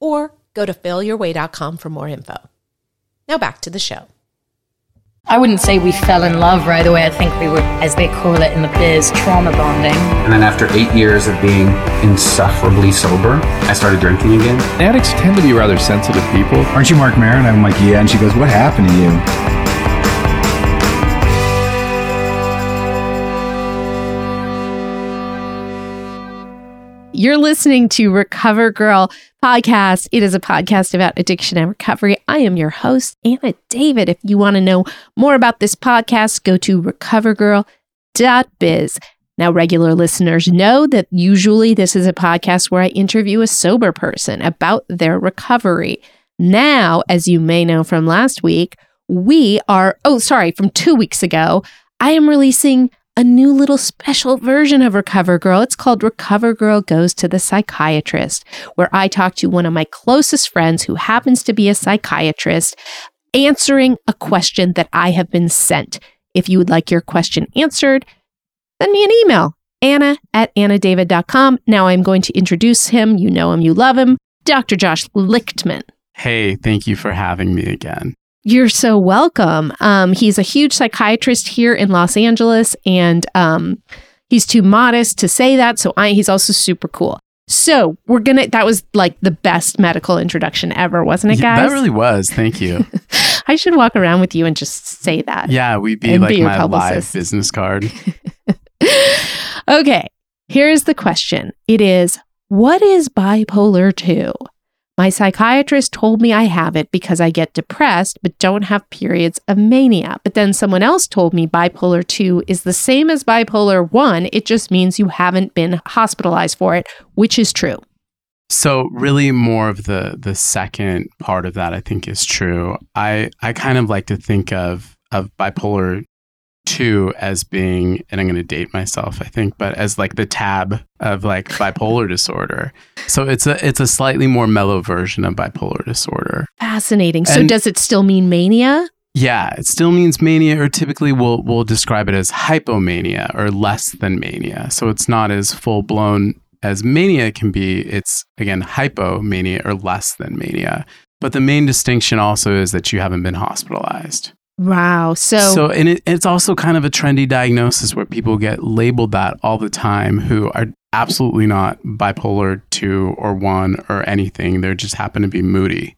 or go to failyourway.com for more info. Now back to the show. I wouldn't say we fell in love right away. I think we were, as they call it in the biz, trauma bonding. And then after eight years of being insufferably sober, I started drinking again. Addicts tend to be rather sensitive people. Aren't you Marc Maron? I'm like, yeah. And she goes, what happened to you? You're listening to Recover Girl podcast. It is a podcast about addiction and recovery. I am your host, Anna David. If you want to know more about this podcast, go to recovergirl.biz. Now, regular listeners know that usually this is a podcast where I interview a sober person about their recovery. Now, as you may know from last week, we are, oh, sorry, from two weeks ago, I am releasing a new little special version of Recover Girl. It's called Recover Girl Goes to the Psychiatrist, where I talk to one of my closest friends who happens to be a psychiatrist, answering a question that I have been sent. If you would like your question answered, send me an email, anna at annadavid.com. Now I'm going to introduce him. You know him, you love him, Dr. Josh Lichtman. Hey, thank you for having me again. You're so welcome. Um, he's a huge psychiatrist here in Los Angeles, and um, he's too modest to say that. So I, he's also super cool. So we're gonna. That was like the best medical introduction ever, wasn't it, guys? Yeah, that really was. Thank you. I should walk around with you and just say that. Yeah, we'd be like be my live business card. okay, here's the question. It is, what is bipolar two? My psychiatrist told me I have it because I get depressed but don't have periods of mania. But then someone else told me bipolar 2 is the same as bipolar 1. It just means you haven't been hospitalized for it, which is true. So really more of the the second part of that I think is true. I I kind of like to think of of bipolar two as being, and I'm going to date myself, I think, but as like the tab of like bipolar disorder. So it's a it's a slightly more mellow version of bipolar disorder. Fascinating. So does it still mean mania? Yeah, it still means mania, or typically we'll we'll describe it as hypomania or less than mania. So it's not as full blown as mania can be. It's again hypomania or less than mania. But the main distinction also is that you haven't been hospitalized. Wow. So, so and it, it's also kind of a trendy diagnosis where people get labeled that all the time who are absolutely not bipolar 2 or 1 or anything. They just happen to be moody.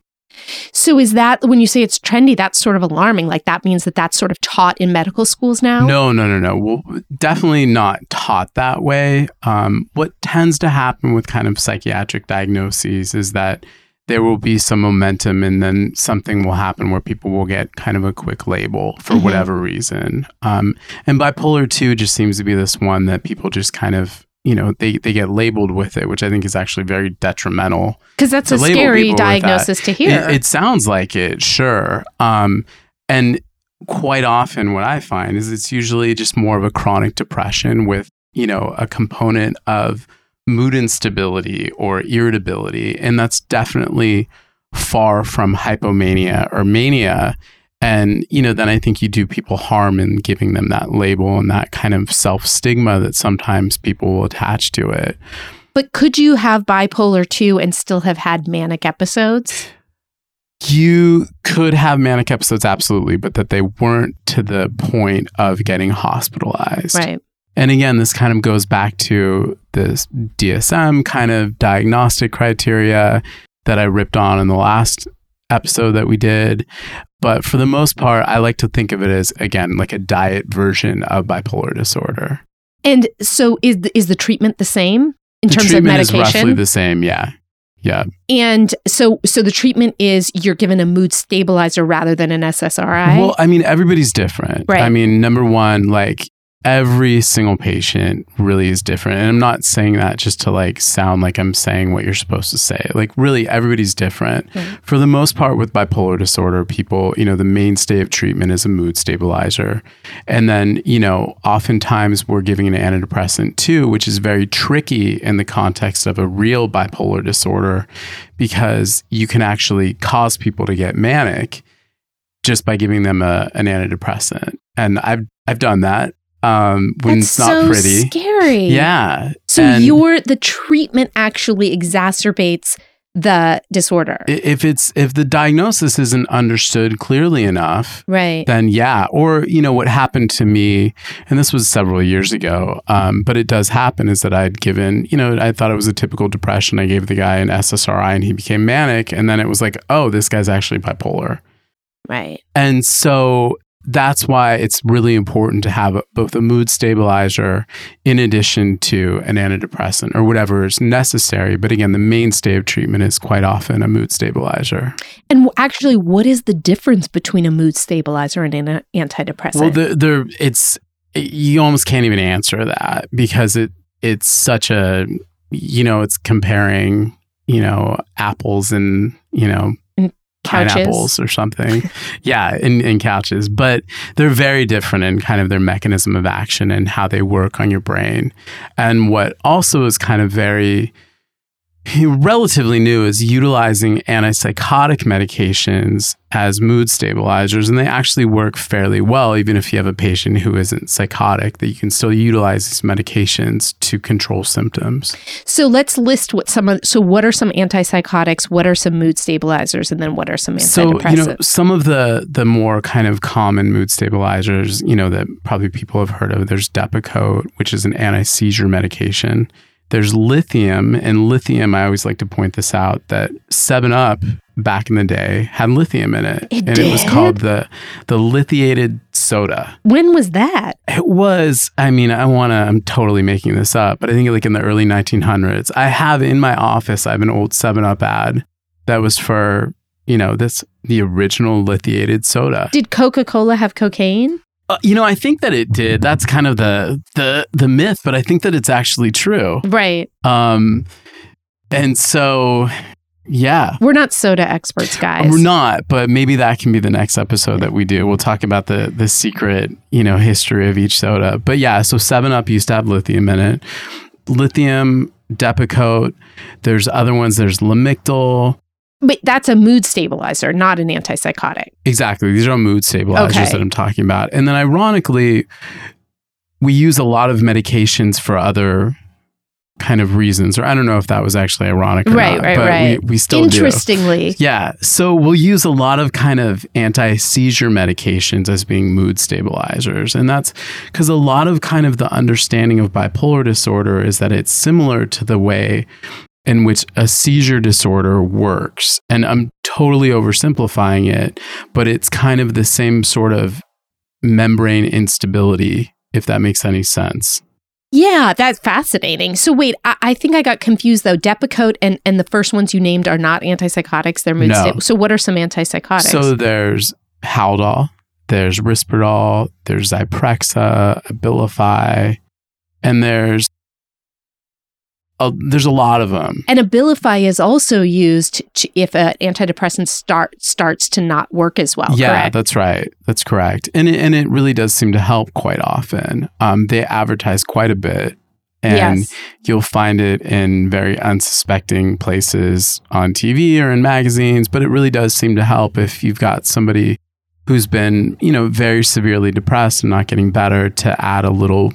So is that when you say it's trendy, that's sort of alarming? Like that means that that's sort of taught in medical schools now? No, no, no, no. Well, definitely not taught that way. Um, what tends to happen with kind of psychiatric diagnoses is that there will be some momentum and then something will happen where people will get kind of a quick label for mm-hmm. whatever reason. Um, and bipolar 2 just seems to be this one that people just kind of you know they, they get labeled with it which i think is actually very detrimental because that's a scary diagnosis to hear it, it, sounds like it sure um, and quite often what i find is it's usually just more of a chronic depression with you know a component of mood instability or irritability. And that's definitely far from hypomania or mania. And, you know, then I think you do people harm in giving them that label and that kind of self stigma that sometimes people will attach to it. But could you have bipolar 2 and still have had manic episodes? You could have manic episodes, absolutely, but that they weren't to the point of getting hospitalized. Right. And again, this kind of goes back to this DSM kind of diagnostic criteria that I ripped on in the last episode that we did. But for the most part, I like to think of it as, again, like a diet version of bipolar disorder. And so is the, is the treatment the same in the terms of medication? Is roughly the same, yeah. Yeah. And so so the treatment is you're given a mood stabilizer rather than an SSRI. Well, I mean everybody's different. Right. I mean number one like every single patient really is different. And I'm not saying that just to like sound like I'm saying what you're supposed to say. Like really everybody's different. For the most part with bipolar disorder, people, you know, the mainstay of treatment is a mood stabilizer. And then, you know, oftentimes we're giving an antidepressant too, which is very tricky in the context of a real bipolar disorder because you can actually cause people to get manic just by giving them a, an antidepressant. And I've I've done that um, when That's it's not so pretty. scary. Yeah. So And your the treatment actually exacerbates the disorder. if it's if the diagnosis isn't understood clearly enough, right. then yeah. Or you know what happened to me, and this was several years ago, um, but it does happen is that I'd given you know I thought it was a typical depression. I gave the guy an SSRI and he became manic, and then it was like oh this guy's actually bipolar. right. And so that's why it's really important to have both a mood stabilizer in addition to an antidepressant or whatever is necessary. But again, the mainstay of treatment is quite often a mood stabilizer. And actually, what is the difference between a mood stabilizer and an uh, antidepressant? Well, the, the, it's, you almost can't even answer that because it, it's such a, you know, it's comparing, you know, apples and, you know, Couches. or something. yeah, in, in couches. But they're very different in kind of their mechanism of action and how they work on your brain. And what also is kind of very relatively new is utilizing antipsychotic medications as mood stabilizers and they actually work fairly well even if you have a patient who isn't psychotic that you can still utilize these medications to control symptoms So let's list what some of. So what are some antipsychotics? What are some mood stabilizers? And then what are some antidepressants So you know some of the the more kind of common mood stabilizers, you know that probably people have heard of. There's Depakote, which is an anti seizure medication. There's lithium, and lithium. I always like to point this out that Seven Up back in the day had lithium in it, It and it was called the the lithiated soda. when was that? It was, I mean, I want to, I'm totally making this up, but I think like in the early 1900s, I have in my office, I have an old 7 Up ad that was for, you know, this, the original lithiated soda. Did Coca Cola have cocaine? Uh, you know, I think that it did. That's kind of the, the, the myth, but I think that it's actually true. Right. Um, and so, yeah. We're not soda experts, guys. We're not, but maybe that can be the next episode that we do. We'll talk about the the secret, you know, history of each soda. But yeah, so Seven Up used to have lithium in it. Lithium, Depakote. There's other ones. There's Lamictal. But that's a mood stabilizer, not an antipsychotic. Exactly. These are mood stabilizers Okay. that I'm talking about. And then ironically, we use a lot of medications for other kind of reasons. Or I don't know if that was actually ironic or Right, not, right, but right. We, we still do. Interestingly, Yeah. So we'll use a lot of kind of anti seizure medications as being mood stabilizers. And that's because a lot of kind of the understanding of bipolar disorder is that it's similar to the way in which a seizure disorder works. And I'm totally oversimplifying it, but it's kind of the same sort of membrane instability, if that makes any sense. yeah, that's fascinating. So wait, I, I think I got confused though. Depakote and and the first ones you named are not antipsychotics; they're mood No. stable. So what are some antipsychotics? So there's Haldol, there's Risperdal, there's Zyprexa, Abilify, and there's a, there's a lot of them. and Abilify is also used to, if an antidepressant start starts to not work as well. yeah, correct? that's right. That's correct. And it, and it really does seem to help quite often. Um, they advertise quite a bit. And yes. you'll find it in very unsuspecting places on TV or in magazines, but it really does seem to help if you've got somebody who's been, you know, very severely depressed and not getting better to add a little,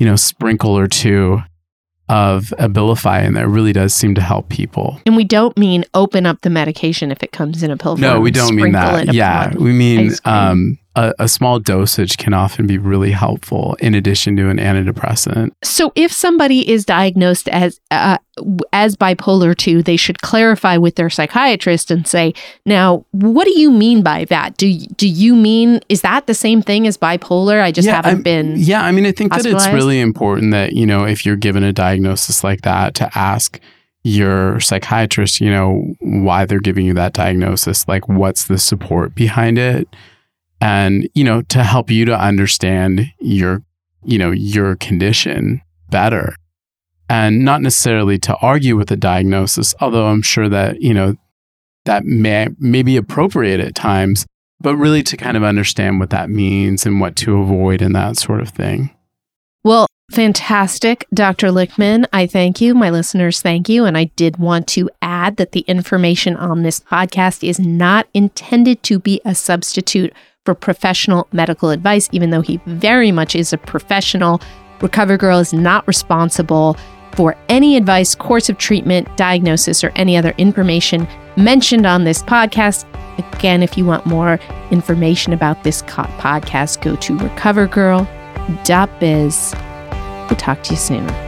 you know, sprinkle or two of Abilify in there really does seem to help people. And we don't mean open up the medication if it comes in a pill form. No, we don't mean that. Yeah, we mean um, a, a small dosage can often be really helpful in addition to an antidepressant. So, if somebody is diagnosed as uh, as bipolar two, they should clarify with their psychiatrist and say, "Now, what do you mean by that? Do do you mean is that the same thing as bipolar? I just haven't I'm- been." Yeah, I mean, I think that it's really important that you know if you're given a diagnosis like that to ask your psychiatrist, you know, why they're giving you that diagnosis, like what's the support behind it, and you know, to help you to understand your you know, your condition better. And not necessarily to argue with the diagnosis, although I'm sure that, you know, that may, may be appropriate at times, but really to kind of understand what that means and what to avoid and that sort of thing. Well, fantastic, Dr. Lichtman I thank you. My listeners thank you. And I did want to add that the information on this podcast is not intended to be a substitute for professional medical advice, even though he very much is a professional. Recover Girl is not responsible for any advice, course of treatment, diagnosis, or any other information mentioned on this podcast. Again, if you want more information about this podcast, go to recovergirl.biz. We'll talk to you soon.